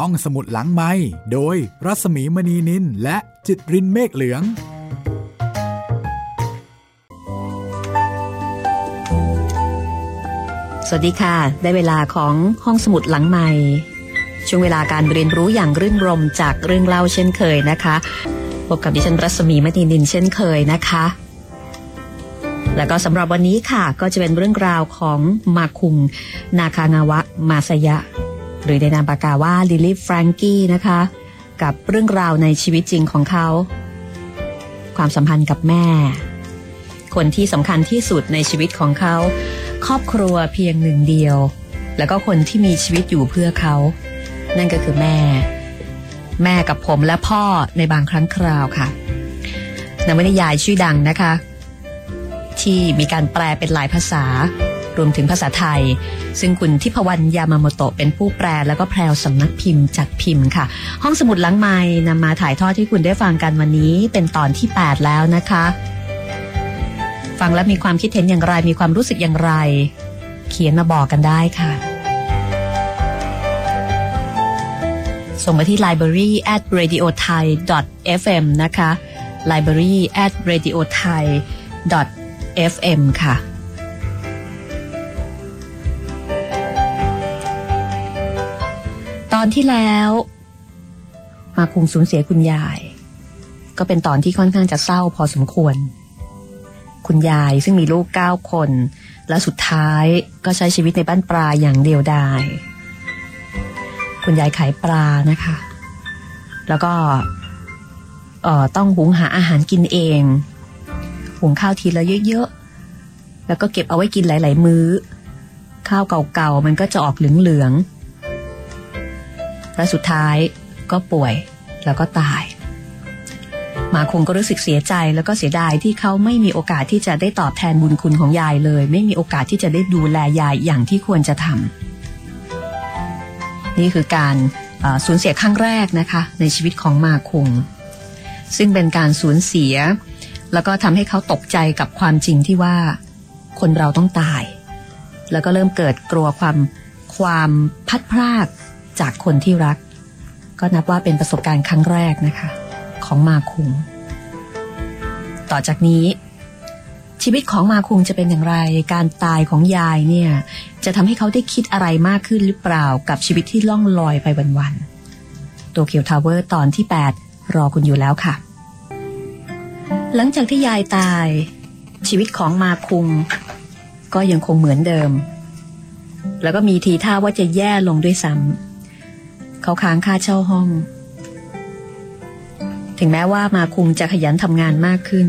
ห้องสมุดหลังไม้โดยรัสมีมณีนินและจิตรินเมฆเหลือง สวัสดีค่ะ ได้เวลาของห้องสมุดหลังใหม่ ช่วงเวลาการเรียนรู้อย่างรื่นรมจากเรื่องเล่าเช่นเคยนะคะพบกับดิฉันรัศมีมณีนินเช่นเคยนะคะ แล้วก็สำหรับวันนี้ค่ะ ก็จะเป็นเรื่องราวของมาคุงนาคางาวะมาสยะ หรือในนามปากกาว่าลิลี่แฟรงกี้นะคะ กับเรื่องราวในชีวิตจริงของเขา ความสัมพันธ์กับแม่ คนที่สำคัญที่สุดในชีวิตของเขา ครอบครัวเพียงหนึ่งเดียว แล้วก็คนที่มีชีวิตอยู่เพื่อเขา นั่นก็คือแม่ แม่กับผมและพ่อในบางครั้งคราวค่ะนวนิยายชื่อดังนะคะ ที่มีการแปลเป็นหลายภาษา รวมถึงภาษาไทย ซึ่งคุณทิพวรรณยามาโมโตะเป็นผู้แปลแล้วก็แพรวสำนักพิมพ์จัดพิมพ์ค่ะ ห้องสมุดหลังไม้นำมาถ่ายทอดที่คุณได้ฟังกันวันนี้เป็นตอนที่ 8 แล้วนะคะ ฟังแล้วมีความคิดเห็นอย่างไรมีความรู้สึกอย่างไร เขียนมาบอกกันได้ค่ะส่งมาที่ library at radio thai fm นะคะ library at radio thai fm ค่ะ อนที่แล้ว มาคุงสูญเสียคุณยาย ก็เป็นตอนที่ค่อนข้างจะเศร้าพอสมควร คุณยายซึ่งมีลูกเก้าคน และสุดท้ายก็ใช้ชีวิตในบ้านปลาอย่างเดียวดายคุณยายขายปลานะคะ แล้วก็ต้องหุงหาอาหารกินเอง หุงข้าวทีละเยอะๆ แล้วก็เก็บเอาไว้กินหลาย ๆ มื้อ ข้าวเก่าๆ มันก็จะออกเหลืองๆ และสุดท้ายก็ป่วยแล้วก็ตาย มาคงก็รู้สึกเสียใจแล้วก็เสียดายที่เขาไม่มีโอกาสที่จะได้ตอบแทนบุญคุณของยายเลย ไม่มีโอกาสที่จะได้ดูแลยายอย่างที่ควรจะทำนี่คือการสูญเสียครั้งแรกนะคะ ในชีวิตของมาคง ซึ่งเป็นการสูญเสีย แล้วก็ทำให้เขาตกใจกับความจริงที่ว่า คนเราต้องตาย แล้วก็เริ่มเกิดกลัวความความพัดพราก จากคนที่รัก ก็นับว่าเป็นประสบการณ์ครั้งแรกนะคะ ของมาคุง ต่อจากนี้ ชีวิตของมาคุงจะเป็นอย่างไร การตายของยายเนี่ย จะทำให้เขาได้คิดอะไรมากขึ้นหรือเปล่ากับชีวิตที่ล่องลอยไปวันๆโตเกียวทาวเวอร์ตอนที่ 8 รอคุณอยู่แล้วค่ะ หลังจากที่ยายตาย ชีวิตของมาคุง ก็ยังคงเหมือนเดิมแล้วก็มีทีท่าว่าจะแย่ลงด้วยซ้ำ เขาค้างค่าเช่าห้อง ถึงแม้ว่ามาคุงจะขยันทำงานมากขึ้น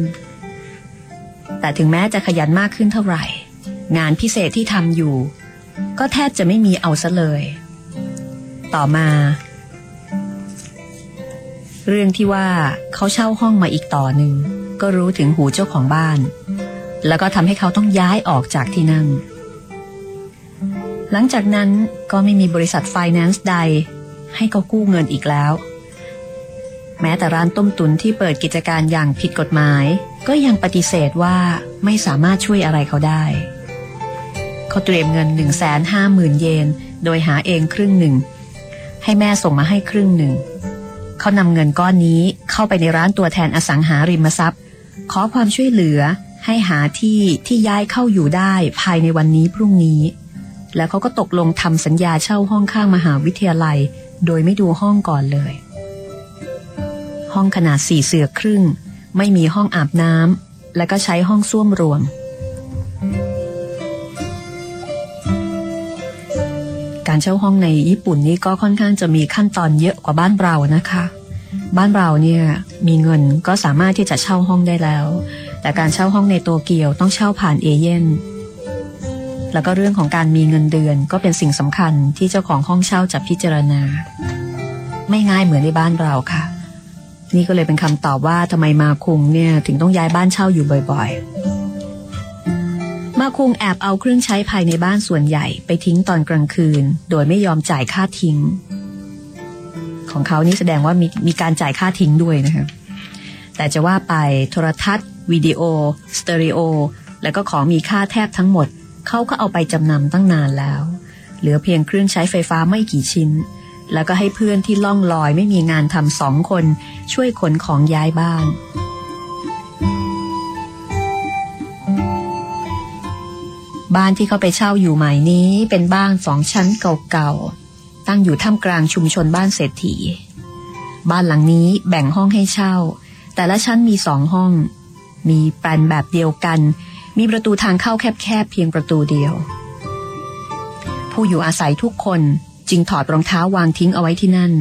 แต่ถึงแม้จะขยันมากขึ้นเท่าไหร่ งานพิเศษที่ทำอยู่ ก็แทบจะไม่มีเอาซะเลย ต่อมา เรื่องที่ว่าเขาเช่าห้องมาอีกต่อหนึ่งก็รู้ถึงหูเจ้าของบ้าน แล้วก็ทำให้เขาต้องย้ายออกจากที่นั่งหลังจากนั้นก็ไม่มีบริษัทไฟแนนซ์ใด ให้เขากู้เงินอีกแล้ว แม้แต่ร้านต้มตุนที่เปิดกิจการอย่างผิดกฎหมาย ก็ยังปฏิเสธว่าไม่สามารถช่วยอะไรเขาได้ เขาเตรียมเงิน1นึ่งแสนห้าหมื่นเยน โดยหาเองครึ่งหนึ่ง ให้แม่ส่งมาให้ครึ่งหนึ่ง เขานำเงินก้อนนี้เข้าไปในร้านตัวแทนอสังหาริมทรัพย์ ขอความช่วยเหลือให้หาที่ที่ย้ายเข้าอยู่ได้ภายในวันนี้พรุ่งนี้ แล้วเขาก็ตกลงทำสัญญาเช่าห้องข้างมหาวิทยาลัย โดยไม่ดูห้องก่อนเลย ห้องขนาดสี่เสือครึ่ง ไม่มีห้องอาบน้ำและก็ใช้ห้องส้วมรวม การเช่าห้องในญี่ปุ่นนี่ก็ค่อนข้างจะมีขั้นตอนเยอะกว่าบ้านเรานะคะ บ้านเราเนี่ยมีเงินก็สามารถที่จะเช่าห้องได้แล้ว แต่การเช่าห้องในโตเกียวต้องเช่าผ่านเอเย่น แล้วก็เรื่องของการมีเงินเดือนก็เป็นสิ่งสำคัญที่เจ้าของห้องเช่าจะพิจารณา ไม่ง่ายเหมือนในบ้านเราค่ะ นี่ก็เลยเป็นคำตอบว่าทำไมมาคุงเนี่ยถึงต้องย้ายบ้านเช่าอยู่บ่อยๆ มาคุงแอบเอาเครื่องใช้ภายในบ้านส่วนใหญ่ไปทิ้งตอนกลางคืน โดยไม่ยอมจ่ายค่าทิ้ง ของเขานี่แสดงว่ามีมีการจ่ายค่าทิ้งด้วยนะคะแต่จะว่าไปโทรทัศน์วิดีโอสเตอริโอ แล้วก็ของมีค่าแทบทั้งหมด เขาก็เอาไปจำนำตั้งนานแล้ว เหลือเพียงเครื่องใช้ไฟฟ้าไม่กี่ชิ้น แล้วก็ให้เพื่อนที่ล่องลอยไม่มีงานทำสองคนช่วยขนของย้ายบ้านบ้านที่เขาไปเช่าอยู่ใหม่นี้เป็นบ้านสองชั้นเก่าๆ ตั้งอยู่ท่ามกลางชุมชนบ้านเศรษฐี บ้านหลังนี้แบ่งห้องให้เช่า แต่ละชั้นมีสองห้อง มีแปลนแบบเดียวกัน มีประตูทางเข้าแคบๆเพียงประตูเดียว ผู้อยู่อาศัยทุกคนจึงถอดรองเท้าวางทิ้งเอาไว้ที่นั่น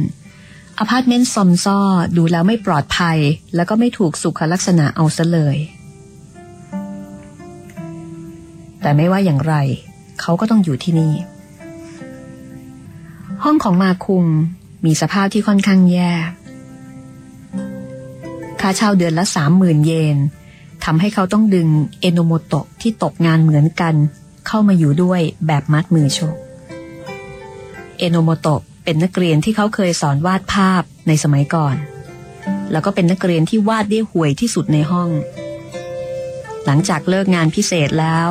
อพาร์ตเมนต์ซอมซ่อดูแล้วไม่ปลอดภัย แล้วก็ไม่ถูกสุขลักษณะเอาซะเลย แต่ไม่ว่าอย่างไร เขาก็ต้องอยู่ที่นี่ ห้องของมาคุงมีสภาพที่ค่อนข้างแย่ ค่าเช่าเดือนละสามหมื่นเยน ทำให้เขาต้องดึงเอโนโมโตะที่ตกงานเหมือนกัน เข้ามาอยู่ด้วยแบบมัดมือชก เอโนโมโตะเป็นนักเรียนที่เขาเคยสอนวาดภาพในสมัยก่อน แล้วก็เป็นนักเรียนที่วาดได้ห่วยที่สุดในห้อง หลังจากเลิกงานพิเศษแล้ว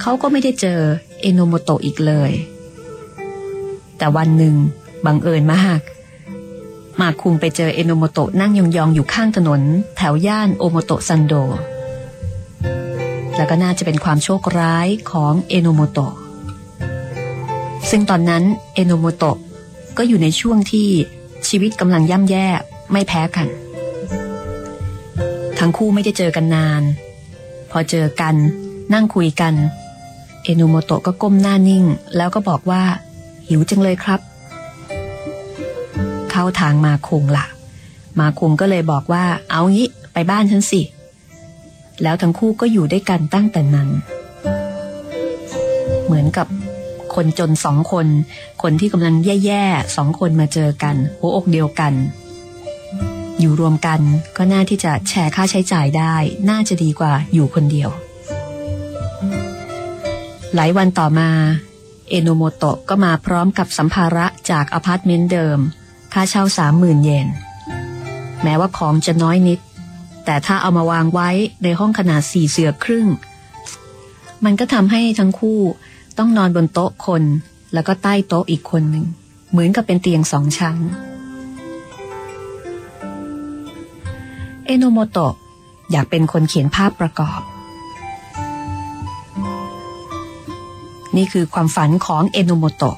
เขาก็ไม่ได้เจอเอโนโมโตะอีกเลย แต่วันหนึ่งบังเอิญมากมาคุงไปเจอเอโนโมโตะนั่งยองๆอยู่ข้างถนน แถวย่านโอโมเตะซันโด แล้วก็น่าจะเป็นความโชคร้ายของเอโนโมโตะซึ่งตอนนั้นเอโนโมโตะก็อยู่ในช่วงที่ชีวิตกำลังย่ำแย่ไม่แพ้กัน ทั้งคู่ไม่ได้เจอกันนาน พอเจอกันนั่งคุยกัน เอโนโมโตะก็ก้มหน้านิ่ง แล้วก็บอกว่า หิวจังเลยครับ เข้าทางมาคงละมาคงก็เลยบอกว่าเอางี้ไปบ้านฉันสิ แล้วทั้งคู่ก็อยู่ด้วยกันตั้งแต่นั้น เหมือนกับคนจนสองคน คนที่กำลังแย่ๆสองคนมาเจอกัน หัวอกเดียวกัน อยู่รวมกันก็น่าที่จะแชร์ค่าใช้จ่ายได้ น่าจะดีกว่าอยู่คนเดียว หลายวันต่อมา เอโนโมโตะก็มาพร้อมกับสัมภาระจากอพาร์ตเมนต์เดิม ค่าเช่าสามหมื่นเยน แม้ว่าของจะน้อยนิด แต่ถ้าเอามาวางไว้ในห้องขนาดสี่เสื่อครึ่ง มันก็ทำให้ทั้งคู่ต้องนอนบนโต๊ะคน แล้วก็ใต้โต๊ะอีกคนหนึ่ง เหมือนกับเป็นเตียงสองชั้น เอโนโมโตะอยากเป็นคนเขียนภาพประกอบ นี่คือความฝันของเอโนโมโตะ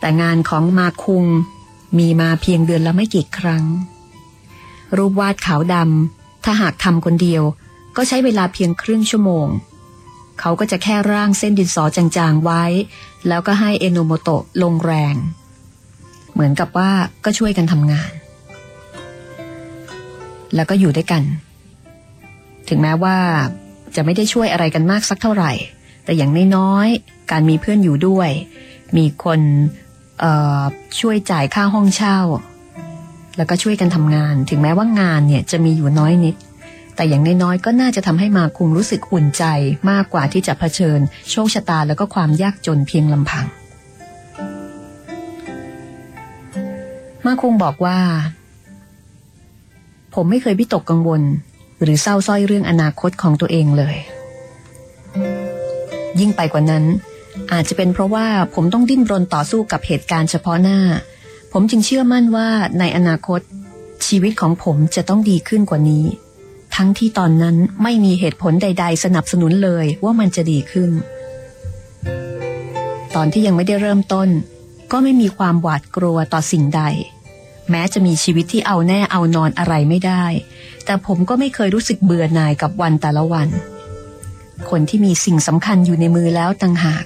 แต่งานของมาคุงมีมาเพียงเดือนละไม่กี่ครั้ง รูปวาดขาวดำถ้าหากทำคนเดียว ก็ใช้เวลาเพียงครึ่งชั่วโมง เขาก็จะแค่ร่างเส้นดินสอจางๆไว้ แล้วก็ให้เอโนโมโตะลงแรง เหมือนกับว่าก็ช่วยกันทำงาน แล้วก็อยู่ด้วยกัน ถึงแม้ว่าจะไม่ได้ช่วยอะไรกันมากสักเท่าไหร่ แต่อย่างน้อยๆการมีเพื่อนอยู่ด้วย มีคนช่วยจ่ายค่าห้องเช่า แล้วก็ช่วยกันทำงาน ถึงแม้ว่างานเนี่ยจะมีอยู่น้อยนิด แต่อย่างน้อยๆก็น่าจะทำให้มาคุงรู้สึกอุ่นใจมากกว่าที่จะเผชิญ โชคชะตาแล้วก็ความยากจนเพียงลำพัง มาคุงบอกว่า ผมไม่เคยวิตกกังวล หรือเศร้าส้อยเรื่องอนาคตของตัวเองเลย ยิ่งไปกว่านั้นอาจจะเป็นเพราะว่าผมต้องดิ้นรนต่อสู้กับเหตุการณ์เฉพาะหน้า ผมจึงเชื่อมั่นว่าในอนาคต ชีวิตของผมจะต้องดีขึ้นกว่านี้ ทั้งที่ตอนนั้นไม่มีเหตุผลใด ๆ สนับสนุนเลยว่ามันจะดีขึ้น ตอนที่ยังไม่ได้เริ่มต้น ก็ไม่มีความหวาดกลัวต่อสิ่งใด แม้จะมีชีวิตที่เอาแน่เอานอนอะไรไม่ได้ แต่ผมก็ไม่เคยรู้สึกเบื่อหน่ายกับวันแต่ละวัน คนที่มีสิ่งสำคัญอยู่ในมือแล้วต่างหาก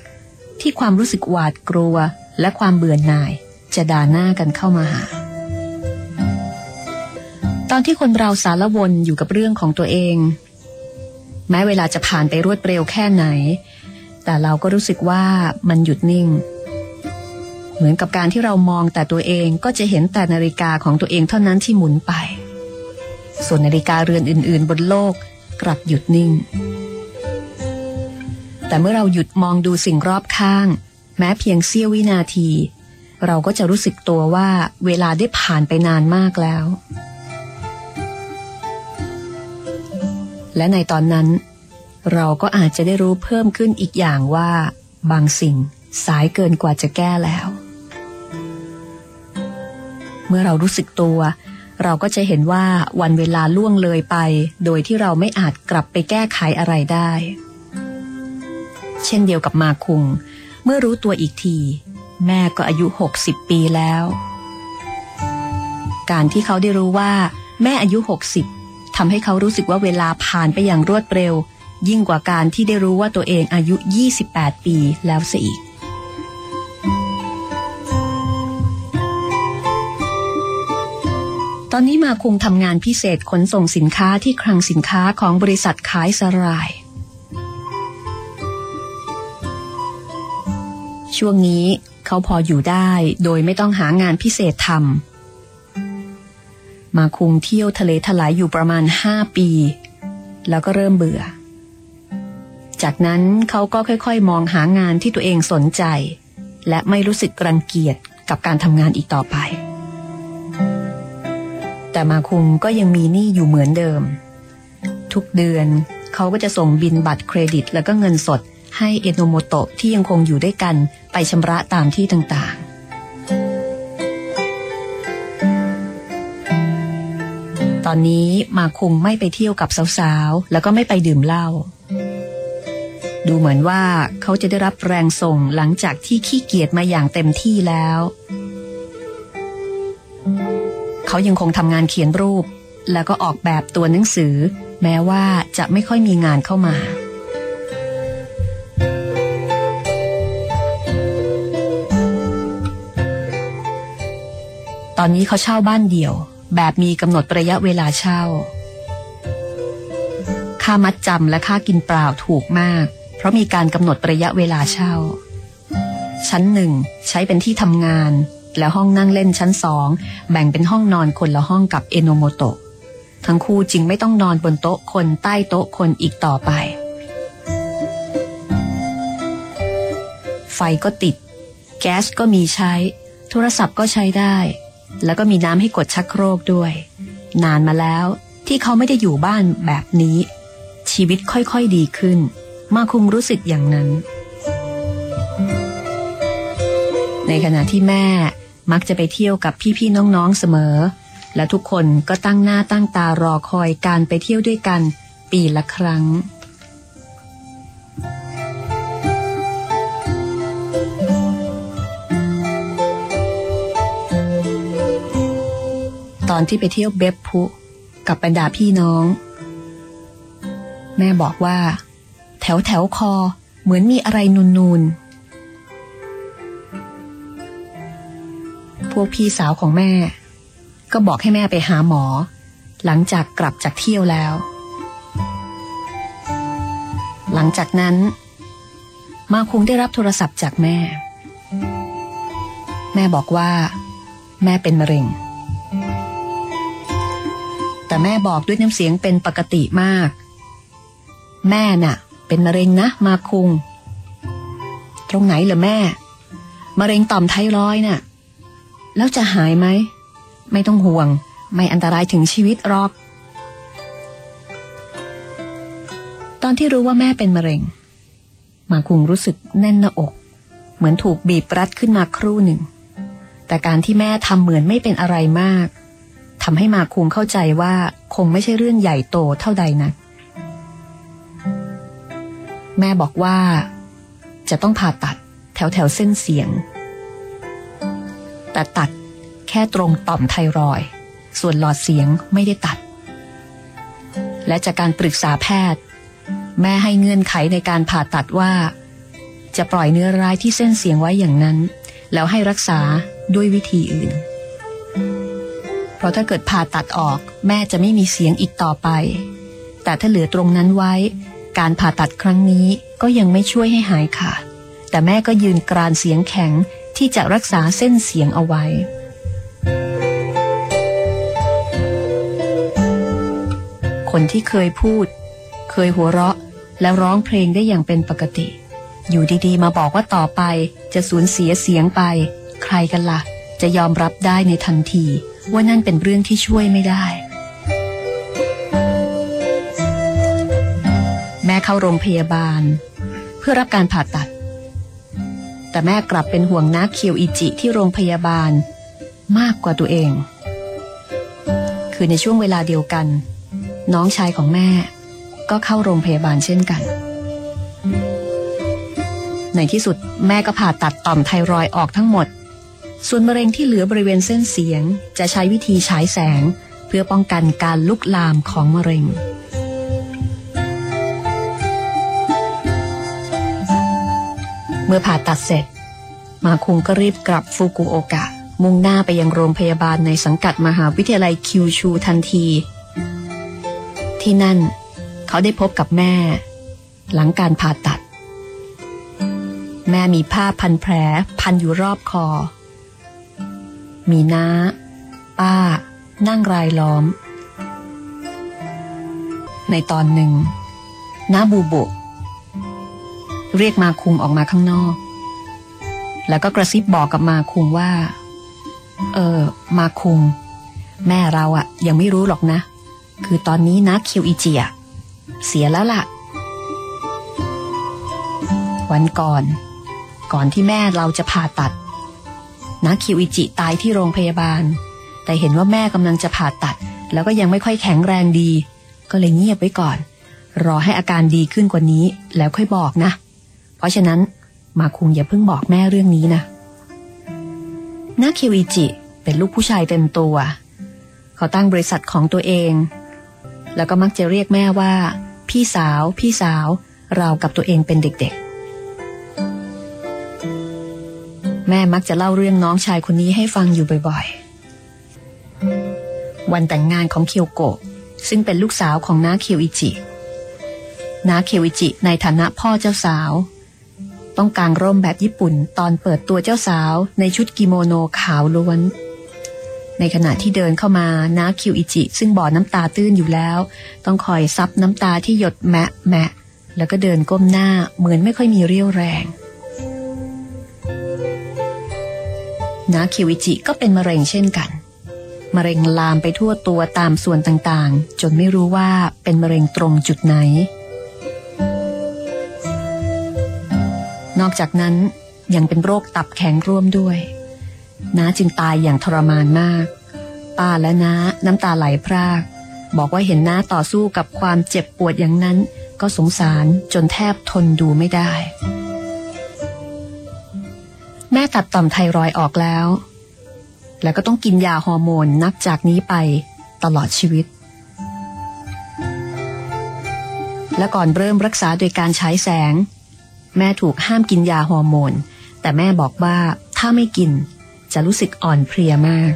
ที่ความรู้สึกหวาดกลัวและความเบื่อหน่าย จะด่าหน้ากันเข้ามาหา ตอนที่คนเราสารวนอยู่กับเรื่องของตัวเอง แม้เวลาจะผ่านไปรวดเร็วแค่ไหน แต่เราก็รู้สึกว่ามันหยุดนิ่ง เหมือนกับการที่เรามองแต่ตัวเองก็จะเห็นแต่นาฬิกาของตัวเองเท่านั้นที่หมุนไป ส่วนนาฬิกาเรือนอื่น ๆ บนโลกกลับหยุดนิ่ง แต่เมื่อเราหยุดมองดูสิ่งรอบข้าง แม้เพียงเสี้ยววินาที เราก็จะรู้สึกตัวว่าเวลาได้ผ่านไปนานมากแล้ว และในตอนนั้น เราก็อาจจะได้รู้เพิ่มขึ้นอีกอย่างว่า บางสิ่งสายเกินกว่าจะแก้แล้ว เมื่อเรารู้สึกตัว เราก็จะเห็นว่าวันเวลาล่วงเลยไป โดยที่เราไม่อาจกลับไปแก้ไขอะไรได้ เช่นเดียวกับมาคุง เมื่อรู้ตัวอีกที แม่ก็อายุ 60 ปีแล้ว การที่เขาได้รู้ว่า แม่อายุ 60ทำให้เขารู้สึกว่าเวลาผ่านไปอย่างรวดเร็ว ยิ่งกว่าการที่ได้รู้ว่าตัวเองอายุ 28 ปีแล้วเสียอีกตอนนี้มาคุงทำงานพิเศษขนส่งสินค้าที่คลังสินค้าของบริษัทขายสลาย ช่วงนี้ เขาพออยู่ได้โดยไม่ต้องหางานพิเศษทำมาคุงเที่ยวทะเลทลายอยู่ประมาณห้าปี แล้วก็เริ่มเบื่อ จากนั้นเขาก็ค่อยๆ มองหางานที่ตัวเองสนใจ และไม่รู้สึกรังเกียจกับการทำงานอีกต่อไป แต่มาคุงก็ยังมีหนี้อยู่เหมือนเดิม ทุกเดือนเขาก็จะส่งบินบัตรเครดิตแล้วก็เงินสด ให้เอโนโมโตะที่ยังคงอยู่ด้วยกันไปชำระตามที่ต่างๆ ตอนนี้มาคุงไม่ไปเที่ยวกับสาวๆ แล้วก็ไม่ไปดื่มเหล้า ดูเหมือนว่าเขาจะได้รับแรงส่งหลังจากที่ขี้เกียจมาอย่างเต็มที่แล้ว เขายังคงทำงานเขียนรูป แล้วก็ออกแบบตัวหนังสือ แม้ว่าจะไม่ค่อยมีงานเข้ามา อนนี้เขาเช่าบ้านเดี่ยว แบบมีกำหนดระยะเวลาเช่า ค่ามัดจำและค่ากินเปล่าถูกมาก เพราะมีการกำหนดระยะเวลาเช่า ชั้นหนึ่งใช้เป็นที่ทำงาน และห้องนั่งเล่นชั้นสองแบ่งเป็นห้องนอนคนละห้องกับเอโนโมโตะทั้งคู่จึงไม่ต้องนอนบนโต๊ะคนใต้โต๊ะคนอีกต่อไป ไฟก็ติด แก๊สก็มีใช้ โทรศัพท์ก็ใช้ได้ แล้วก็มีน้ำให้กดชักโครกด้วย นานมาแล้วที่เขาไม่ได้อยู่บ้านแบบนี้ ชีวิตค่อยๆดีขึ้น มาคุงรู้สึกอย่างนั้น ในขณะที่แม่มักจะไปเที่ยวกับพี่ๆน้องๆเสมอ และทุกคนก็ตั้งหน้าตั้งตารอคอยการไปเที่ยวด้วยกันปีละครั้ง อนที่ไปเที่ยวเบฟพุกับบรรดาพี่น้อง แม่บอกว่า แถวแถวคอเหมือนมีอะไรนูนๆพวกพี่สาวของแม่ ก็บอกให้แม่ไปหาหมอ หลังจากกลับจากเที่ยวแล้ว หลังจากนั้น มาคงได้รับโทรศัพท์จากแม่ แม่บอกว่า แม่เป็นมะเร็ง แต่แม่บอกด้วยน้ำเสียงเป็นปกติมาก แม่น่ะ เป็นมะเร็งนะมาคุง ตรงไหนเหรอแม่ มะเร็งต่อมไทรอยน่ะ แล้วจะหายไหม ไม่ต้องห่วง ไม่อันตรายถึงชีวิตหรอก ตอนที่รู้ว่าแม่เป็นมะเร็ง มาคุงรู้สึกแน่นหน้าอก เหมือนถูกบีบรัดขึ้นมาครู่หนึ่ง แต่การที่แม่ทำเหมือนไม่เป็นอะไรมาก ทำให้มาคุงเข้าใจว่าคงไม่ใช่เรื่องใหญ่โตเท่าใดนะัก แม่บอกว่า จะต้องผ่าตัดแถวแถวเส้นเสียง แต่ตัดแค่ตรงต่อมไทรอย ส่วนหลอดเสียงไม่ได้ตัด และจากการปรึกษาแพทย์ แม่ให้เงื่อนไขในการผ่าตัดว่า จะปล่อยเนื้อร้ายที่เส้นเสียงไว้อย่างนั้น แล้วให้รักษาด้วยวิธีอื่น เพราะถ้าเกิดผ่าตัดออกแม่จะไม่มีเสียงอีกต่อไป แต่ถ้าเหลือตรงนั้นไว้ การผ่าตัดครั้งนี้ก็ยังไม่ช่วยให้หายขาด แต่แม่ก็ยืนกรานเสียงแข็งที่จะรักษาเส้นเสียงเอาไว้ คนที่เคยพูด เคยหัวเราะ แล้วร้องเพลงได้อย่างเป็นปกติ อยู่ดีๆ มาบอกว่าต่อไปจะสูญเสียเสียงไป ใครกันละ่ะ จะยอมรับได้ในทันที ว่านั่นเป็นเรื่องที่ช่วยไม่ได้ แม่เข้าโรงพยาบาล เพื่อรับการผ่าตัด แต่แม่กลับเป็นห่วงนักเคียวอิจิที่โรงพยาบาลมากกว่าตัวเอง คือในช่วงเวลาเดียวกัน น้องชายของแม่ก็เข้าโรงพยาบาลเช่นกัน ในที่สุดแม่ก็ผ่าตัดต่อมไทรอยออกทั้งหมด ส่วนมะเร็งที่เหลือบริเวณเส้นเสียง จะใช้วิธีฉายแสง เพื่อป้องกันการลุกลามของมะเร็ง เมื่อผ่าตัดเสร็จ มาคุงก็รีบกลับฟุกุโอกะ มุ่งหน้าไปยังโรงพยาบาลในสังกัดมหาวิทยาลัยคิวชูทันที ที่นั่นเขาได้พบกับแม่ หลังการผ่าตัด แม่มีผ้าพันแผลพันอยู่รอบคอ มีน้า ป้า นั่งรายล้อม ในตอนหนึ่ง น้าบูบุเรียกมาคุงออกมาข้างนอก แล้วก็กระซิบบอกกับมาคุงว่า เออ มาคุง แม่เราอะยังไม่รู้หรอกนะ คือตอนนี้นะคิวอิจิอะเสียแล้วล่ะ วันก่อน ก่อนที่แม่เราจะผ่าตัด นะคิวอิจิตายที่โรงพยาบาล แต่เห็นว่าแม่กำลังจะผ่าตัด แล้วก็ยังไม่ค่อยแข็งแรงดี ก็เลยเงียบไว้ก่อน รอให้อาการดีขึ้นกว่านี้แล้วค่อยบอกนะ เพราะฉะนั้นมาคุงอย่าเพิ่งบอกแม่เรื่องนี้นะนาคิวอิจิเป็นลูกผู้ชายเต็มตัว เขาตั้งบริษัทของตัวเอง แล้วก็มักจะเรียกแม่ว่า พี่สาว พี่สาว เรากับตัวเองเป็นเด็กๆ แม่มักจะเล่าเรื่องน้องชายคนนี้ให้ฟังอยู่บ่อยๆ วันแต่งงานของเคียวโกะซึ่งเป็นลูกสาวของน้าเคียวอิจิน้าเคียวอิจิในฐานะพ่อเจ้าสาว ต้องการร่มแบบญี่ปุ่นตอนเปิดตัวเจ้าสาวในชุดกิโมโนขาวล้วน ในขณะที่เดินเข้ามาน้าเคียวอิจิ ซึ่งบ่อน้ำตาตื้นอยู่แล้ว ต้องคอยซับน้ำตาที่หยดแมะแมะแล้วก็เดินก้มหน้าเหมือนไม่ค่อยมีเรี่ยวแรง นาคิวิจิก็เป็นมะเร็งเช่นกัน มะเร็งลามไปทั่วตัวตามส่วนต่างๆ จนไม่รู้ว่าเป็นมะเร็งตรงจุดไหน นอกจากนั้นยังเป็นโรคตับแข็งร่วมด้วยน้าจึงตายอย่างทรมานมาก ป้าและน้าน้ำตาไหลพราก บอกว่าเห็นน้าต่อสู้กับความเจ็บปวดอย่างนั้น ก็สงสารจนแทบทนดูไม่ได้ แม่ตัดต่อมไทรอยออกแล้ว แล้วก็ต้องกินยาฮอร์โมนนับจากนี้ไปตลอดชีวิต และก่อนเริ่มรักษาโดยการใช้แสง แม่ถูกห้ามกินยาฮอร์โมน แต่แม่บอกว่าถ้าไม่กินจะรู้สึกอ่อนเพลียมาก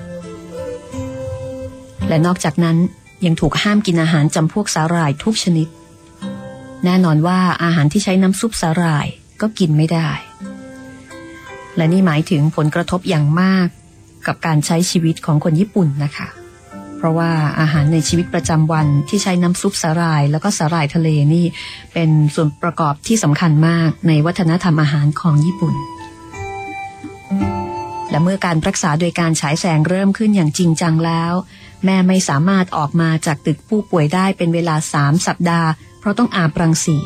และนอกจากนั้นยังถูกห้ามกินอาหารจำพวกสาหร่ายทุกชนิด แน่นอนว่าอาหารที่ใช้น้ำซุปสาหร่ายก็กินไม่ได้ และนี่หมายถึงผลกระทบอย่างมากกับการใช้ชีวิตของคนญี่ปุ่นนะคะ เพราะว่าอาหารในชีวิตประจำวันที่ใช้น้ำซุปสาหร่าย แล้วก็สาหร่ายทะเลนี่ เป็นส่วนประกอบที่สำคัญมากในวัฒนธรรมอาหารของญี่ปุ่น และเมื่อการรักษาโดยการฉายแสงเริ่มขึ้นอย่างจริงจังแล้ว แม่ไม่สามารถออกมาจากตึกผู้ป่วยได้เป็นเวลาสามสัปดาห์ เพราะต้องอาบรังสี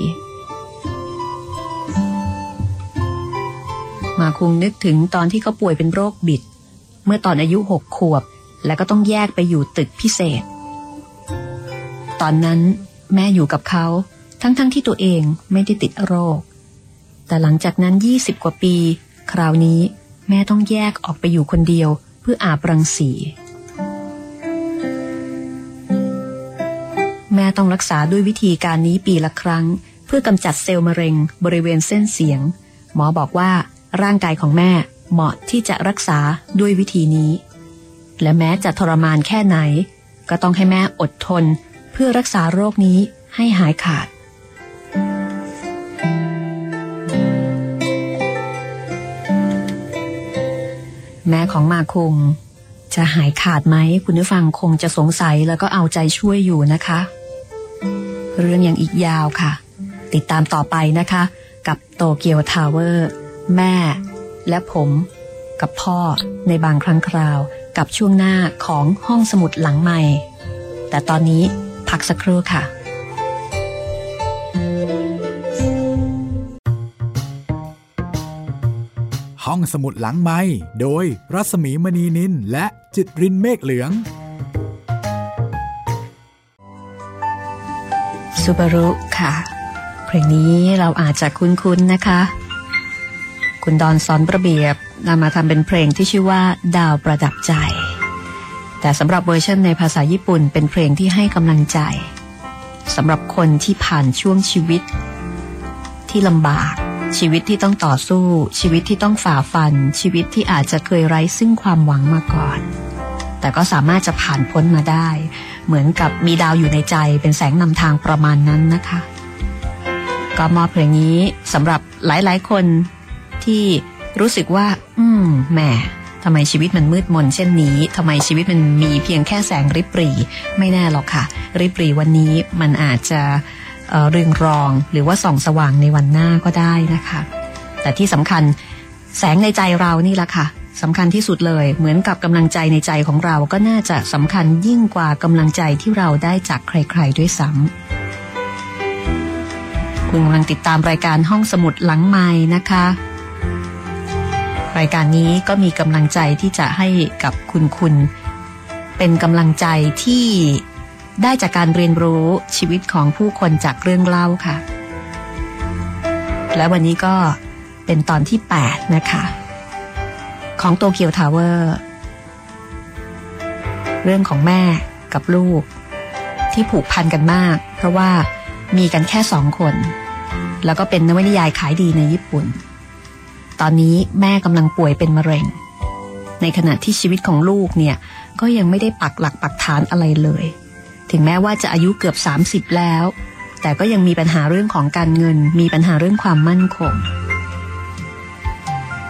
มาคุงนึกถึงตอนที่เขาป่วยเป็นโรคบิด เมื่อตอนอายุหกขวบ และก็ต้องแยกไปอยู่ตึกพิเศษ ตอนนั้นแม่อยู่กับเขาทั้งๆทที่ตัวเองไม่ได้ติดโรค แต่หลังจากนั้นยี่สิบกว่าปี คราวนี้แม่ต้องแยกออกไปอยู่คนเดียวเพื่ออาบรังสี แม่ต้องรักษาด้วยวิธีการนี้ปีละครั้ง เพื่อกำจัดเซลล์มะเร็งบริเวณเส้นเสียง หมอบอกว่า ร่างกายของแม่เหมาะที่จะรักษาด้วยวิธีนี้ และแม้จะทรมานแค่ไหน ก็ต้องให้แม่อดทน เพื่อรักษาโรคนี้ให้หายขาด แม่ของมาคง จะหายขาดไหมคุณผู้ฟังคงจะสงสัยแล้วก็เอาใจช่วยอยู่นะคะ เรื่องยังอีกยาวค่ะ ติดตามต่อไปนะคะ กับโตเกียวทาวเวอร์ แม่ และผมกับพ่อในบางครั้งคราวกับช่วงหน้าของห้องสมุดหลังใหม่ แต่ตอนนี้พักสักครู่ค่ะห้ห้องสมุดหลังไม้โดยรัสมีมณีนินและจิตรินเมฆเหลืองซูบารุค่ะ เพลงนี้เราอาจจะคุ้นๆนะคะ คุณดอนสอนประเบียบนำมาทำเป็นเพลงที่ชื่อว่า ดาวประดับใจ แต่สำหรับเวอร์ชันในภาษาญี่ปุ่นเป็นเพลงที่ให้กำลังใจสำหรับคนที่ผ่านช่วงชีวิต ที่ลำบาก ชีวิตที่ต้องต่อสู้ ชีวิตที่ต้องฝ่าฟัน ชีวิตที่อาจจะเคยไร้ซึ่งความหวังมาก่อน แต่ก็สามารถจะผ่านพ้นมาได้ เหมือนกับมีดาวอยู่ในใจเป็นแสงนำทางประมาณนั้นนะคะ ก็มอบเพลงนี้สำหรับหลายๆ คน ที่รู้สึกว่า อืมแหมทำไมชีวิตมันมืดมนเช่นนี้ทำไมชีวิตมันมีเพียงแค่แสงริบหรี่ไม่แน่หรอกค่ะ ริบหรี่วันนี้มันอาจจะเรืองรองหรือว่าส่องสว่างในวันหน้าก็ได้นะคะ แต่ที่สำคัญแสงในใจเรานี่แหละค่ะสำคัญที่สุดเลยเหมือนกับกำลังใจในใจของเราก็น่าจะสำคัญยิ่งกว่ากำลังใจที่เราได้จากใคร ๆ ด้วยซ้ำคุณกำลังติดตามรายการห้องสมุดหลังไม้นะคะ รายการนี้ก็มีกำลังใจที่จะให้กับคุณคุณ เป็นกำลังใจที่ได้จากการเรียนรู้ชีวิตของผู้คนจากเรื่องเล่าค่ะ และวันนี้ก็เป็นตอนที่ 8 นะคะ ของโตเกียวทาวเวอร์ เรื่องของแม่กับลูก ที่ผูกพันกันมาก เพราะว่ามีกันแค่สองคน แล้วก็เป็นนวนิยายขายดีในญี่ปุ่น ตอนนี้แม่กำลังป่วยเป็นมะเร็ง ในขณะที่ชีวิตของลูกเนี่ยก็ยังไม่ได้ปักหลักปักฐานอะไรเลย ถึงแม้ว่าจะอายุเกือบ 30 แล้ว แต่ก็ยังมีปัญหาเรื่องของการเงิน มีปัญหาเรื่องความมั่นคง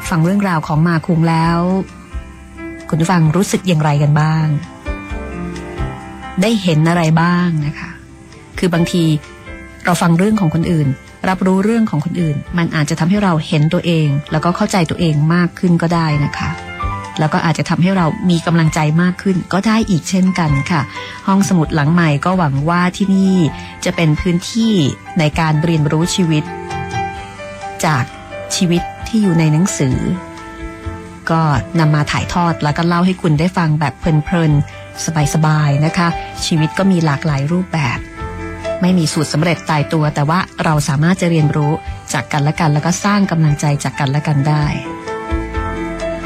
ฟังเรื่องราวของมาคุงแล้ว คุณผู้ฟังรู้สึกอย่างไรกันบ้าง ได้เห็นอะไรบ้างนะคะ คือบางทีเราฟังเรื่องของคนอื่น รับรู้เรื่องของคนอื่น มันอาจจะทำให้เราเห็นตัวเอง แล้วก็เข้าใจตัวเองมากขึ้นก็ได้นะคะแล้วก็อาจจะทำให้เรามีกำลังใจมากขึ้นก็ได้อีกเช่นกันค่ะ ห้องสมุดหลังใหม่ก็หวังว่าที่นี่จะเป็นพื้นที่ในการเรียนรู้ชีวิต จากชีวิตที่อยู่ในหนังสือ ก็นำมาถ่ายทอดแล้วก็เล่าให้คุณได้ฟังแบบเพลินๆ สบายๆนะคะ ชีวิตก็มีหลากหลายรูปแบบ ไม่มีสูตรสำเร็จตายตัว แต่ว่าเราสามารถจะเรียนรู้จากกันและกัน แล้วก็สร้างกำลังใจจากกันและกันได้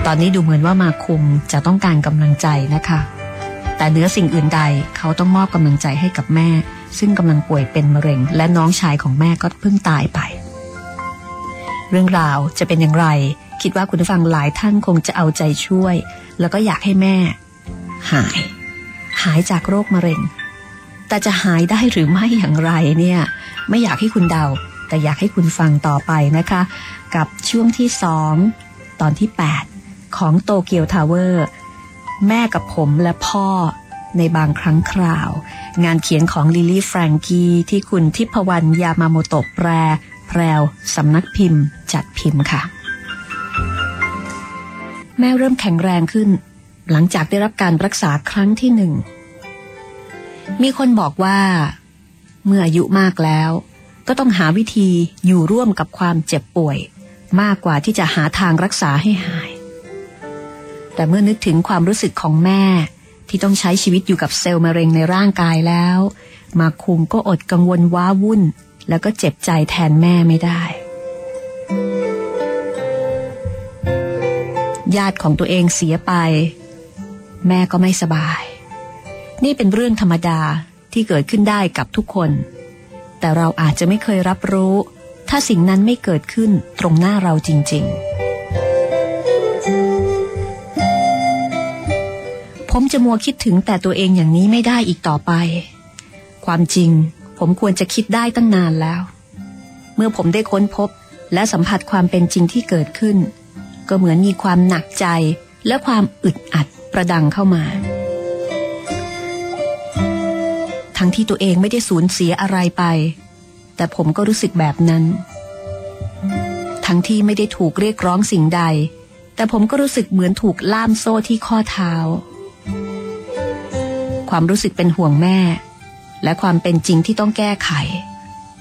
ตอนนี้ดูเหมือนว่ามาคุมจะต้องการกำลังใจนะคะ แต่เนื้อสิ่งอื่นใดเขาต้องมอบกำลังใจให้กับแม่ ซึ่งกำลังป่วยเป็นมะเร็ง และน้องชายของแม่ก็เพิ่งตายไป เรื่องราวจะเป็นอย่างไร คิดว่าคุณผู้ฟังหลายท่านคงจะเอาใจช่วย แล้วก็อยากให้แม่ หาย หายจากโรคมะเร็ง แต่จะหายได้หรือไม่อย่างไรเนี่ย ไม่อยากให้คุณเดา แต่อยากให้คุณฟังต่อไปนะคะ กับช่วงที่สองตอนที่ 8 ของโตเกียวทาวเวอร์แม่กับผมและพ่อในบางครั้งคราว งานเขียนของลิลี่แฟรงกี้ที่คุณทิพวรรณยามาโมโตะแปล แพรวสำนักพิมพ์ จัดพิมพ์ค่ะ แม่เริ่มแข็งแรงขึ้น หลังจากได้รับการรักษาครั้งที่หนึ่ง มีคนบอกว่า เมื่ออายุมากแล้ว ก็ต้องหาวิธีอยู่ร่วมกับความเจ็บป่วย มากกว่าที่จะหาทางรักษาให้หาย แต่เมื่อนึกถึงความรู้สึกของแม่ที่ต้องใช้ชีวิตอยู่กับเซลล์มะเร็งในร่างกายแล้ว มาคุมก็อดกังวลว้าวุ่น แล้วก็เจ็บใจแทนแม่ไม่ได้ ญาติของตัวเองเสียไป แม่ก็ไม่สบาย นี่เป็นเรื่องธรรมดาที่เกิดขึ้นได้กับทุกคน แต่เราอาจจะไม่เคยรับรู้ ถ้าสิ่งนั้นไม่เกิดขึ้นตรงหน้าเราจริง ๆ ผมจะมัวคิดถึงแต่ตัวเองอย่างนี้ไม่ได้อีกต่อไป ความจริง ผมควรจะคิดได้ตั้งนานแล้ว เมื่อผมได้ค้นพบและสัมผัสความเป็นจริงที่เกิดขึ้น ก็เหมือนมีความหนักใจและความอึดอัดประดังเข้ามา ทั้งที่ตัวเองไม่ได้สูญเสียอะไรไป แต่ผมก็รู้สึกแบบนั้น ทั้งที่ไม่ได้ถูกเรียกร้องสิ่งใด แต่ผมก็รู้สึกเหมือนถูกล่ามโซ่ที่ข้อเท้า ความรู้สึกเป็นห่วงแม่ และความเป็นจริงที่ต้องแก้ไข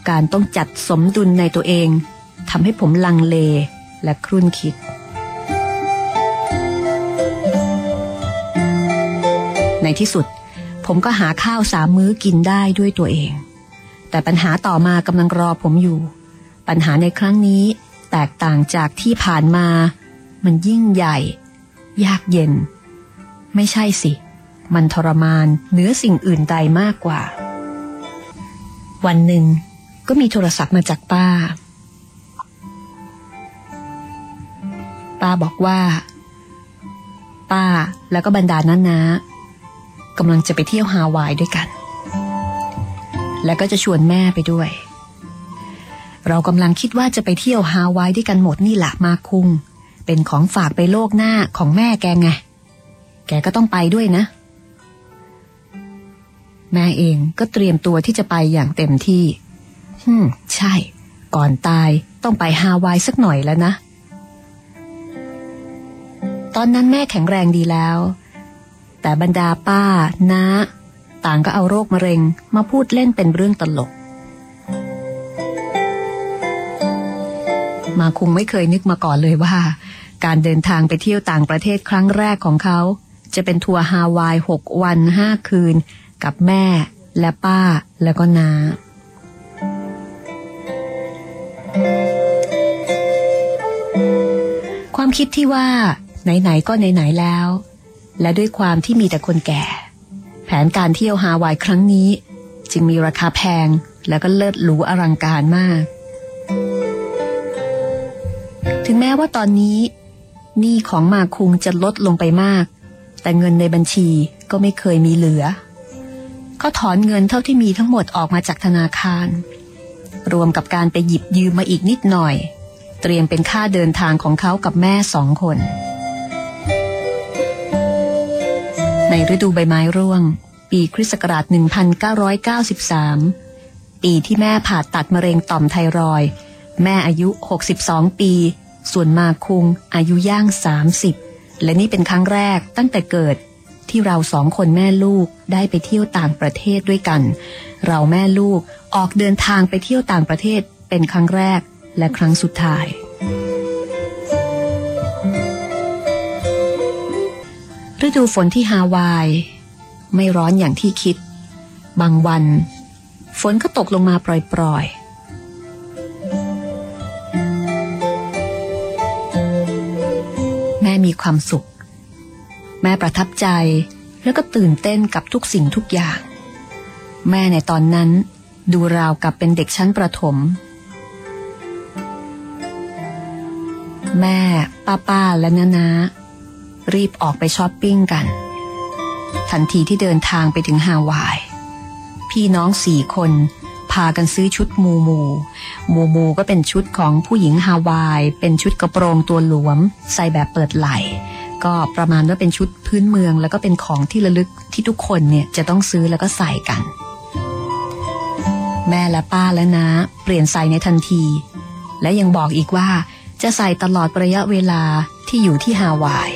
การต้องจัดสมดุลในตัวเองทำให้ผมลังเลและครุ่นคิดในที่สุด ผมก็หาข้าวสามมื้อกินได้ด้วยตัวเอง แต่ปัญหาต่อมากำลังรอผมอยู่ ปัญหาในครั้งนี้แตกต่างจากที่ผ่านมา มันยิ่งใหญ่ ยากเย็น ไม่ใช่สิ มันทรมานเหนือสิ่งอื่นใดมากกว่า วันหนึ่ง ก็มีโทรศัพท์มาจากป้า ป้าบอกว่า ป้าแล้วก็บรรดาน้านะ กำลังจะไปเที่ยวฮาวายด้วยกัน แล้วก็จะชวนแม่ไปด้วย เรากำลังคิดว่าจะไปเที่ยวฮาวายด้วยกันหมดนี่แหละมาคุง เป็นของฝากไปโลกหน้าของแม่แกไง แกก็ต้องไปด้วยนะ แม่เองก็เตรียมตัวที่จะไปอย่างเต็มที่ฮึมใช่ ก่อนตายต้องไปฮาวายสักหน่อยแล้วนะ ตอนนั้นแม่แข็งแรงดีแล้ว แต่บรรดาป้าน้า ต่างก็เอาโรคมะเร็งมาพูดเล่นเป็นเรื่องตลก มาคงไม่เคยนึกมาก่อนเลยว่า การเดินทางไปเที่ยวต่างประเทศครั้งแรกของเขา จะเป็นทัวร์ฮาวายหกวันห้าคืน กับแม่และป้าแล้วก็น้าความคิดที่ว่า ไหน ๆ ก็ไหน ๆ แล้ว และด้วยความที่มีแต่คนแก่ แผนการเที่ยวฮาวายครั้งนี้ จึงมีราคาแพงแล้วก็เลิศหรูอลังการมาก ถึงแม้ว่าตอนนี้หนี้ของมาคุงจะลดลงไปมาก แต่เงินในบัญชีก็ไม่เคยมีเหลือ เขาถอนเงินเท่าที่มีทั้งหมดออกมาจากธนาคาร รวมกับการไปหยิบยืมมาอีกนิดหน่อย เตรียมเป็นค่าเดินทางของเขากับแม่สองคน ในฤดูใบไม้ร่วง ปีคริสต์ศักราช 1993 ปีที่แม่ผ่าตัดมะเร็งต่อมไทรอย แม่อายุ 62 ปี ส่วนมาคุงอายุย่าง 30 และนี่เป็นครั้งแรกตั้งแต่เกิดที่เราสองคนแม่ลูกได้ไปเที่ยวต่างประเทศด้วยกัน เราแม่ลูกออกเดินทางไปเที่ยวต่างประเทศเป็นครั้งแรกและครั้งสุดท้าย ฤดูฝนที่ฮาวาย ไม่ร้อนอย่างที่คิด บางวัน ฝนก็ตกลงมาปล่อยๆแม่มีความสุข แม่ประทับใจแล้วก็ตื่นเต้นกับทุกสิ่งทุกอย่าง แม่ในตอนนั้นดูราวกับเป็นเด็กชั้นประถม แม่ป้าป้าและน้านา รีบออกไปช้อปปิ้งกัน ทันทีที่เดินทางไปถึงฮาวาย พี่น้องสี่คนพากันซื้อชุดมูมู มูมูก็เป็นชุดของผู้หญิงฮาวาย เป็นชุดกระโปรงตัวหลวม ใส่แบบเปิดไหล่ก็ประมาณว่าเป็นชุดพื้นเมือง แล้วก็เป็นของที่ระลึกที่ทุกคนเนี่ยจะต้องซื้อแล้วก็ใส่กัน แม่และป้าและน้าเปลี่ยนใส่ในทันที และยังบอกอีกว่าจะใส่ตลอดระยะเวลาที่อยู่ที่ฮาวาย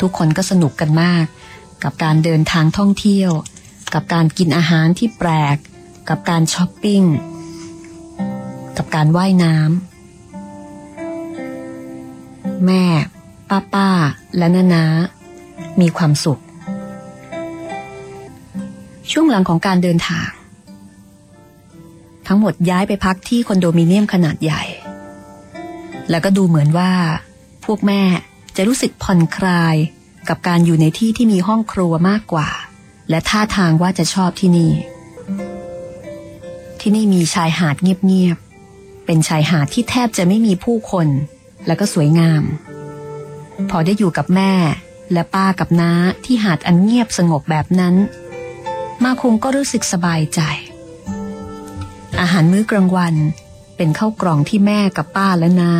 ทุกคนก็สนุกกันมาก กับการเดินทางท่องเที่ยว กับการกินอาหารที่แปลก กับการช้อปปิ้ง กับการว่ายน้ำแม่ ป้าป้า และน้านามีความสุข ช่วงหลังของการเดินทาง ทั้งหมดย้ายไปพักที่คอนโดมิเนียมขนาดใหญ่ แล้วก็ดูเหมือนว่า พวกแม่ จะรู้สึกผ่อนคลายกับการอยู่ในที่ที่มีห้องครัวมากกว่า และท่าทางว่าจะชอบที่นี่ ที่นี่มีชายหาดเงียบๆ เป็นชายหาดที่แทบจะไม่มีผู้คน และก็สวยงาม พอได้อยู่กับแม่และป้ากับน้าที่หาดอันเงียบสงบแบบนั้น มาคงก็รู้สึกสบายใจ อาหารมื้อกลางวันเป็นข้าวกล่องที่แม่กับป้าและน้า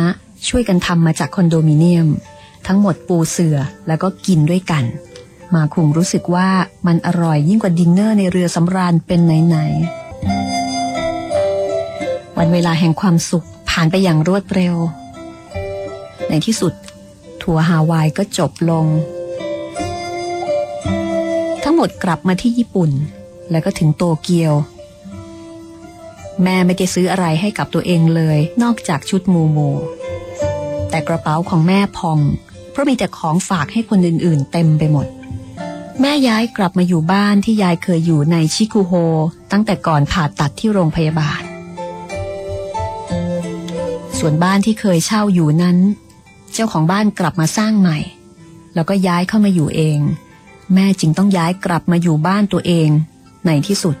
ช่วยกันทำมาจากคอนโดมิเนียม ทั้งหมดปูเสือแล้วก็กินด้วยกัน มาคงรู้สึกว่ามันอร่อยยิ่งกว่าดินเนอร์ในเรือสำราญเป็นไหนๆวันเวลาแห่งความสุขผ่านไปอย่างรวดเร็ว ในที่สุด ทัวร์ฮาวายก็จบลง ทั้งหมดกลับมาที่ญี่ปุ่น แล้วก็ถึงโตเกียว แม่ไม่ได้ซื้ออะไรให้กับตัวเองเลย นอกจากชุดมูมูแต่กระเป๋าของแม่พอง ราะมีแต่ของฝากให้คนอื่นๆ เต็มไปหมด แม่ย้ายกลับมาอยู่บ้านที่ยายเคยอยู่ในชิคุโฮ ตั้งแต่ก่อนผ่าตัดที่โรงพยาบาล ส่วนบ้านที่เคยเช่าอยู่นั้น เจ้าของบ้านกลับมาสร้างใหม่ แล้วก็ย้ายเข้ามาอยู่เอง แม่จึงต้องย้ายกลับมาอยู่บ้านตัวเองในที่สุด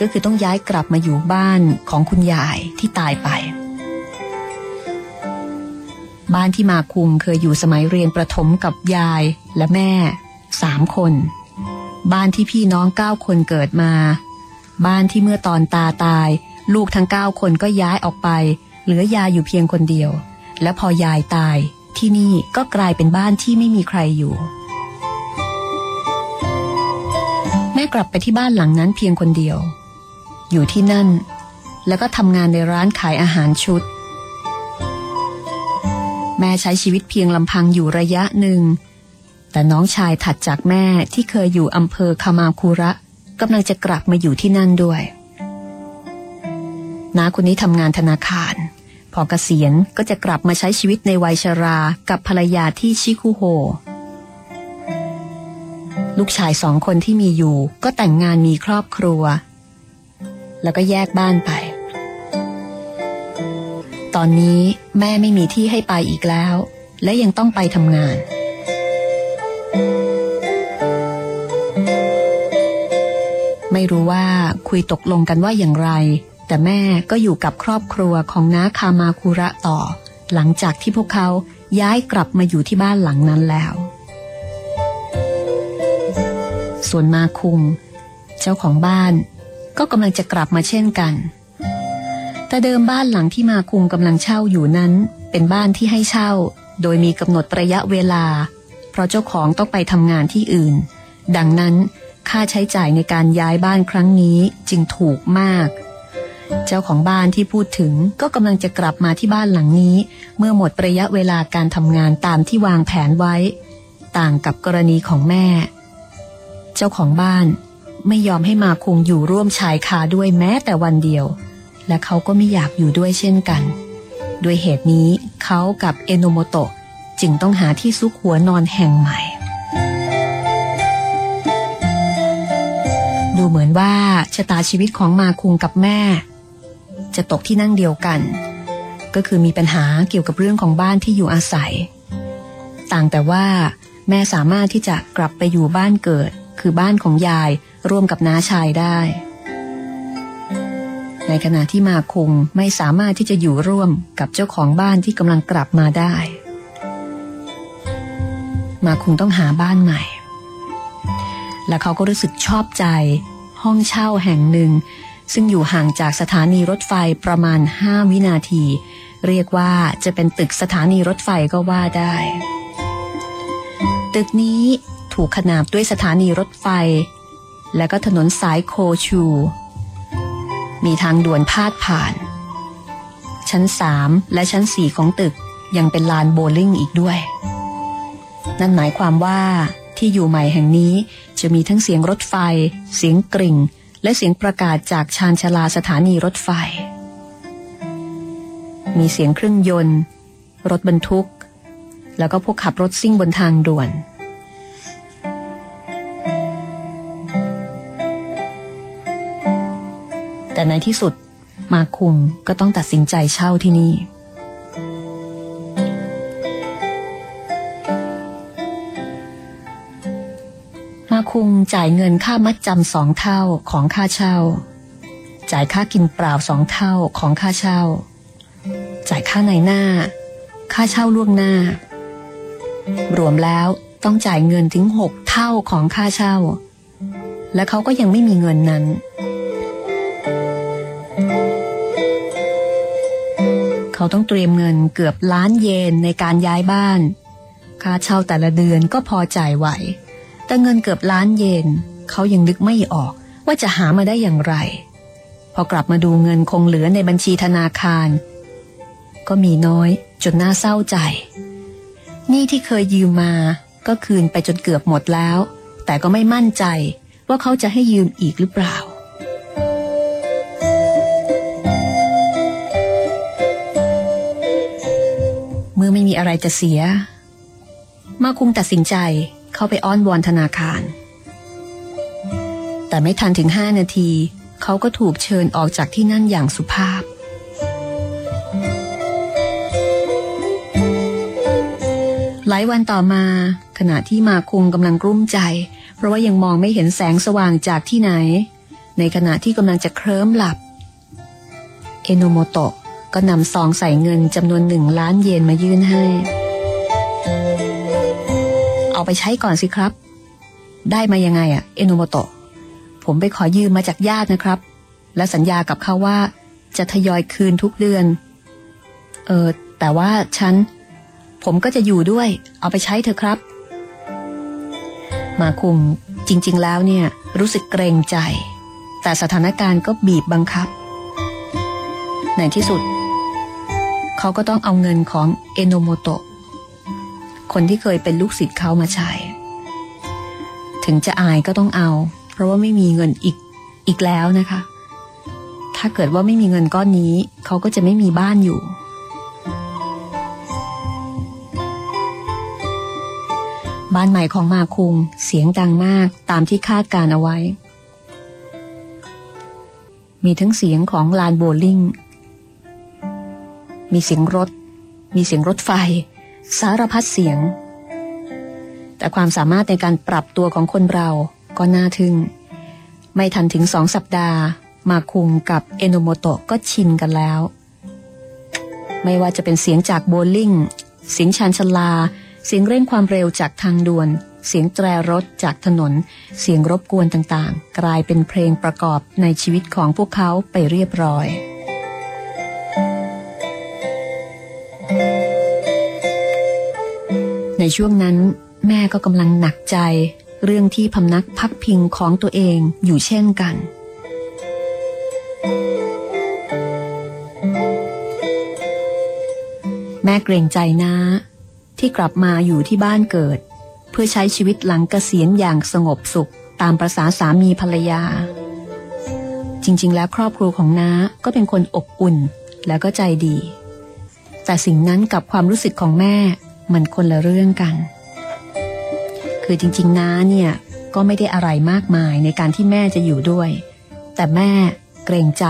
ก็คือต้องย้ายกลับมาอยู่บ้านของคุณยายที่ตายไป บ้านที่มาคุงเคยอยู่สมัยเรียนประถมกับยายและแม่สามคน บ้านที่พี่น้องเก้าคนเกิดมา บ้านที่เมื่อตอนตาตาย ลูกทั้งเก้าคนก็ย้ายออกไป เหลือยายอยู่เพียงคนเดียว และพอยายตายที่นี่ก็กลายเป็นบ้านที่ไม่มีใครอยู่ แม่กลับไปที่บ้านหลังนั้นเพียงคนเดียว อยู่ที่นั่น แล้วก็ทำงานในร้านขายอาหารชุด แม่ใช้ชีวิตเพียงลำพังอยู่ระยะหนึ่ง แต่น้องชายถัดจากแม่ที่เคยอยู่อำเภอคามาคุระกำลังจะกลับมาอยู่ที่นั่นด้วยน้าคนนี้ทำงานธนาคาร พอเกษียณก็จะกลับมาใช้ชีวิตในวัยชรากับภรรยาที่ชิคุโฮ ลูกชายสองคนที่มีอยู่ก็แต่งงานมีครอบครัว แล้วก็แยกบ้านไป ตอนนี้แม่ไม่มีที่ให้ไปอีกแล้ว และยังต้องไปทำงาน ไม่รู้ว่าคุยตกลงกันว่าอย่างไร แต่แม่ก็อยู่กับครอบครัวของน้าคามาคุระต่อ หลังจากที่พวกเขาย้ายกลับมาอยู่ที่บ้านหลังนั้นแล้ว ส่วนมาคุง เจ้าของบ้าน ก็กำลังจะกลับมาเช่นกัน แต่เดิมบ้านหลังที่มาคุงกำลังเช่าอยู่นั้น เป็นบ้านที่ให้เช่า โดยมีกำหนดระยะเวลา เพราะเจ้าของต้องไปทำงานที่อื่น ดังนั้นค่าใช้จ่ายในการย้ายบ้านครั้งนี้จึงถูกมาก เจ้าของบ้านที่พูดถึงก็กำลังจะกลับมาที่บ้านหลังนี้ เมื่อหมดระยะเวลาการทำงานตามที่วางแผนไว้ ต่างกับกรณีของแม่ เจ้าของบ้านไม่ยอมให้มาคงอยู่ร่วมชายคาด้วยแม้แต่วันเดียว และเขาก็ไม่อยากอยู่ด้วยเช่นกัน ด้วยเหตุนี้เขากับเอโนโมโตะจึงต้องหาที่ซุกหัวนอนแห่งใหม่ ดูเหมือนว่าชะตาชีวิตของมาคุงกับแม่ จะตกที่นั่งเดียวกัน ก็คือมีปัญหาเกี่ยวกับเรื่องของบ้านที่อยู่อาศัย ต่างแต่ว่าแม่สามารถที่จะกลับไปอยู่บ้านเกิด คือบ้านของยายร่วมกับน้าชายได้ ในขณะที่มาคงไม่สามารถที่จะอยู่ร่วมกับเจ้าของบ้านที่กำลังกลับมาได้ มาคงต้องหาบ้านใหม่ และเขาก็รู้สึกชอบใจ ห้องเช่าแห่งหนึ่ง ซึ่งอยู่ห่างจากสถานีรถไฟประมาณ 5 วินาที เรียกว่าจะเป็นตึกสถานีรถไฟก็ว่าได้ ตึกนี้ถูกขนาบด้วยสถานีรถไฟ และก็ถนนสายโคชู มีทางด่วนพาดผ่าน ชั้นสามและชั้นสี่ของตึกยังเป็นลานโบลิ่งอีกด้วย นั่นหมายความว่าที่อยู่ใหม่แห่งนี้จะมีทั้งเสียงรถไฟ เสียงกริ่ง และเสียงประกาศจากชานชาลาสถานีรถไฟ มีเสียงเครื่องยนต์ รถบรรทุก แล้วก็พวกขับรถซิ่งบนทางด่วน แต่ในที่สุดมาคุงก็ต้องตัดสินใจเช่าที่นี่ มาคุงจ่ายเงินค่ามัดจำสองเท่าของค่าเช่า จ่ายค่ากินเปล่าสองเท่าของค่าเช่า จ่ายค่าในหน้า ค่าเช่าล่วงหน้า รวมแล้วต้องจ่ายเงินถึงหกเท่าของค่าเช่า และเขาก็ยังไม่มีเงินนั้น เขาต้องเตรียมเงินเกือบล้านเยนในการย้ายบ้าน ค่าเช่าแต่ละเดือนก็พอจ่ายไหว แต่เงินเกือบล้านเยนเขายังนึกไม่ออกว่าจะหามาได้อย่างไร พอกลับมาดูเงินคงเหลือในบัญชีธนาคาร ก็มีน้อยจนน่าเศร้าใจหนี่ที่เคยยืมมาก็คืนไปจนเกือบหมดแล้ว แต่ก็ไม่มั่นใจว่าเขาจะให้ยืมอีกหรือเปล่า อะไรจะเสีย มาคุงตัดสินใจเข้าไปอ้อนวอนธนาคาร แต่ไม่ทันถึงห้านาที เขาก็ถูกเชิญออกจากที่นั่นอย่างสุภาพ หลายวันต่อมาขณะที่มาคุงกำลังกลุ้มใจ เพราะว่ายังมองไม่เห็นแสงสว่างจากที่ไหน ในขณะที่กำลังจะเคลิ้มหลับ เอโนโมโตะ ก็นำซองใส่เงินจำนวนหนึ่งล้านเยนมายื่นให้ เอาไปใช้ก่อนสิครับ ได้มายังไงอะเอโนโมโตะ ผมไปขอยืมมาจากญาตินะครับ และสัญญากับเขาว่า จะทยอยคืนทุกเดือน เออแต่ว่าฉัน ผมก็จะอยู่ด้วย เอาไปใช้เถอะครับ มาคุมจริง ๆ แล้วเนี่ย รู้สึกเกรงใจ แต่สถานการณ์ก็บีบบังคับ ในที่สุด เขาก็ต้องเอาเงินของเอโนโมโตะคนที่เคยเป็นลูกศิษย์เขามาใช้ ถึงจะอายก็ต้องเอา เพราะว่าไม่มีเงินอีกอีกแล้วนะคะ ถ้าเกิดว่าไม่มีเงินก้อนนี้ เขาก็จะไม่มีบ้านอยู่ บ้านใหม่ของมาคุงเสียงดังมากตามที่คาดการเอาไว้ มีทั้งเสียงของลานโบลิ่ง มีเสียงรถ มีเสียงรถไฟ สารพัดเสียง แต่ความสามารถในการปรับตัวของคนเราก็น่าทึ่ง ไม่ทันถึงสองสัปดาห์ มาคุงกับเอโนโมโตะก็ชินกันแล้ว ไม่ว่าจะเป็นเสียงจากโบลิ่ง เสียงชานชลา เสียงเร่งความเร็วจากทางด่วน เสียงแตรรถจากถนน เสียงรบกวนต่างๆ กลายเป็นเพลงประกอบในชีวิตของพวกเขาไปเรียบร้อย ช่วงนั้น แม่ก็กำลังหนักใจ เรื่องที่พำนักพักพิงของตัวเองอยู่เช่นกัน แม่เกรงใจนะ ที่กลับมาอยู่ที่บ้านเกิด เพื่อใช้ชีวิตหลังเกษียณอย่างสงบสุขตามประษาสามีภรรยา จริง ๆ แล้วครอบครัวของน้าก็เป็นคนอบอุ่นแล้วก็ใจดี แต่สิ่งนั้นกับความรู้สึกของแม่ มันคนละเรื่องกัน คือจริงๆน้าเนี่ยก็ไม่ได้อะไรมากมายในการที่แม่จะอยู่ด้วย แต่แม่เกรงใจ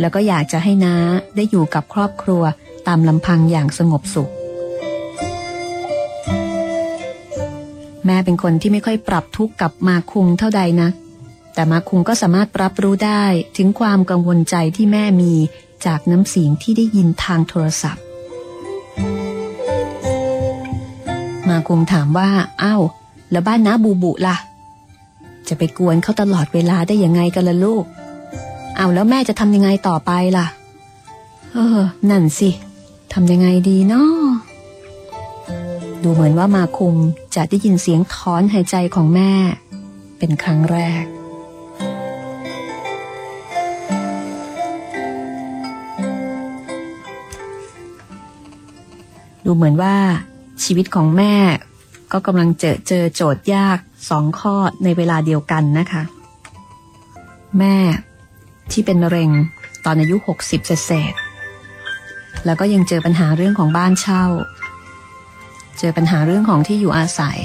แล้วก็อยากจะให้น้าได้อยู่กับครอบครัวตามลำพังอย่างสงบสุข แม่เป็นคนที่ไม่ค่อยปรับทุกข์กับมาคุงเท่าใดนะแต่มาคุงก็สามารถปรับรู้ได้ถึงความกังวลใจที่แม่มีจากน้ำเสียงที่ได้ยินทางโทรศัพท์ มาคุงถามว่าอ้าวแล้วบ้านน้าบูบุล่ะ จะไปกวนเขาตลอดเวลาได้ยังไงกันล่ะลูก เอาแล้วแม่จะทำยังไงต่อไปล่ะ เออ นั่นสิทำยังไงดีเนาะดูเหมือนว่ามาคุมจะได้ยินเสียงถอนหายใจของแม่ เป็นครั้งแรกดูเหมือนว่า ชีวิตของแม่ก็กำลังเจอเจอโจทย์ยากสองข้อในเวลาเดียวกันนะคะ แม่ที่เป็นมะเร็งตอนอายุ 60 เศษ แล้วก็ยังเจอปัญหาเรื่องของบ้านเช่า เจอปัญหาเรื่องของที่อยู่อาศัย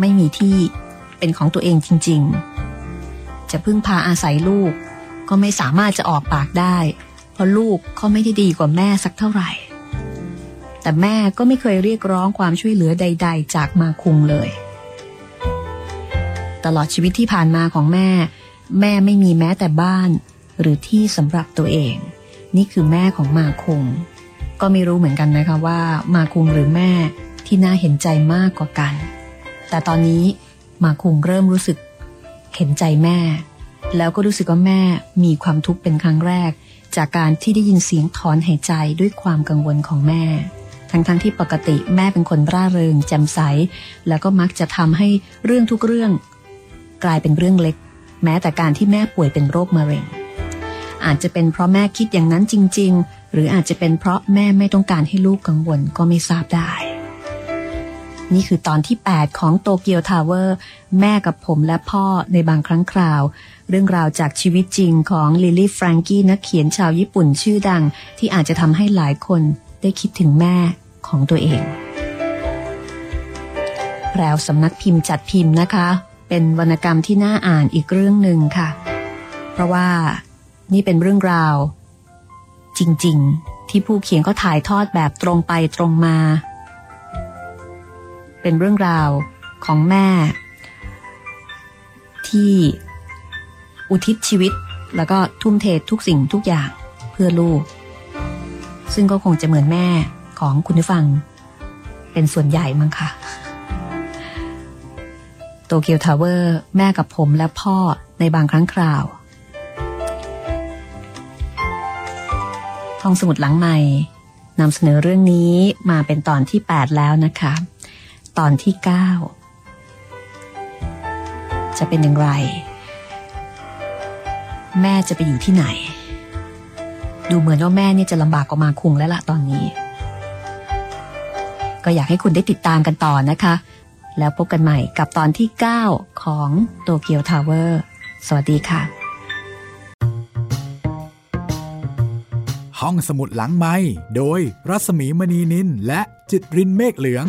ไม่มีที่เป็นของตัวเองจริง ๆ จะพึ่งพาอาศัยลูกก็ไม่สามารถจะออกปากได้ เพราะลูกเขาไม่ได้ดีกว่าแม่สักเท่าไหร่ แต่แม่ก็ไม่เคยเรียกร้องความช่วยเหลือใด ๆ จากมาคุงเลย ตลอดชีวิตที่ผ่านมาของแม่ แม่ไม่มีแม้แต่บ้าน หรือที่สำหรับตัวเอง นี่คือแม่ของมาคุง ก็ไม่รู้เหมือนกันนะคะว่ามาคุงหรือแม่ที่น่าเห็นใจมากกว่ากัน แต่ตอนนี้มาคุงเริ่มรู้สึกเห็นใจแม่ แล้วก็รู้สึกว่าแม่มีความทุกข์เป็นครั้งแรก จากการที่ได้ยินเสียงถอนหายใจด้วยความกังวลของแม่ ทั้งๆทที่ปกติแม่เป็นคนร่าเริงแจ่มใส แล้วก็มักจะทำให้เรื่องทุกเรื่อง กลายเป็นเรื่องเล็ก แม้แต่การที่แม่ป่วยเป็นโรคมะเร็ง อาจจะเป็นเพราะแม่คิดอย่างนั้นจริง ๆ หรืออาจจะเป็นเพราะแม่ไม่ต้องการให้ลูกกังวลก็ไม่ทราบได้ นี่คือตอนที่ 8 ของโตเกียวทาวเวอร์แม่กับผมและพ่อในบางครั้งคราวเรื่องราวจากชีวิตจริงของลิลลี่แฟรงกี้นักเขียนชาวญี่ปุ่นชื่อดัง ที่อาจจะทำให้หลายคน ได้คิดถึงแม่ของตัวเองแพรวสำนักพิมพ์จัดพิมพ์นะคะ เป็นวรรณกรรมที่น่าอ่านอีกเรื่องหนึ่งค่ะ เพราะว่านี่เป็นเรื่องราว จริงๆ ที่ผู้เขียนก็ถ่ายทอดแบบตรงไปตรงมา เป็นเรื่องราวของแม่ ที่อุทิศชีวิตแล้วก็ทุ่มเททุกสิ่งทุกอย่างเพื่อลูก ซึ่งก็คงจะเหมือนแม่ของคุณผู้ฟัง เป็นส่วนใหญ่มั้งค่ะโตเกียวทาวเวอร์แม่กับผมและพ่อในบางครั้งคราวห้องสมุดหลังใหม่นำเสนอเรื่องนี้มาเป็นตอนที่ 8 แล้วนะคะ ตอนที่ 9 จะเป็นอย่างไร แม่จะไปอยู่ที่ไหน ดูเหมือนว่าแม่เนี่ยจะลำบากกว่ามาคุงแล้วล่ะตอนนี้ ก็อยากให้คุณได้ติดตามกันต่อนะคะ แล้วพบกันใหม่กับตอนที่ 9 ของโตเกียวทาวเวอร์สวัสดีค่ะ ห้องสมุดหลังไม้โดยรัสมีมณีนินและจิตรินเมฆเหลือง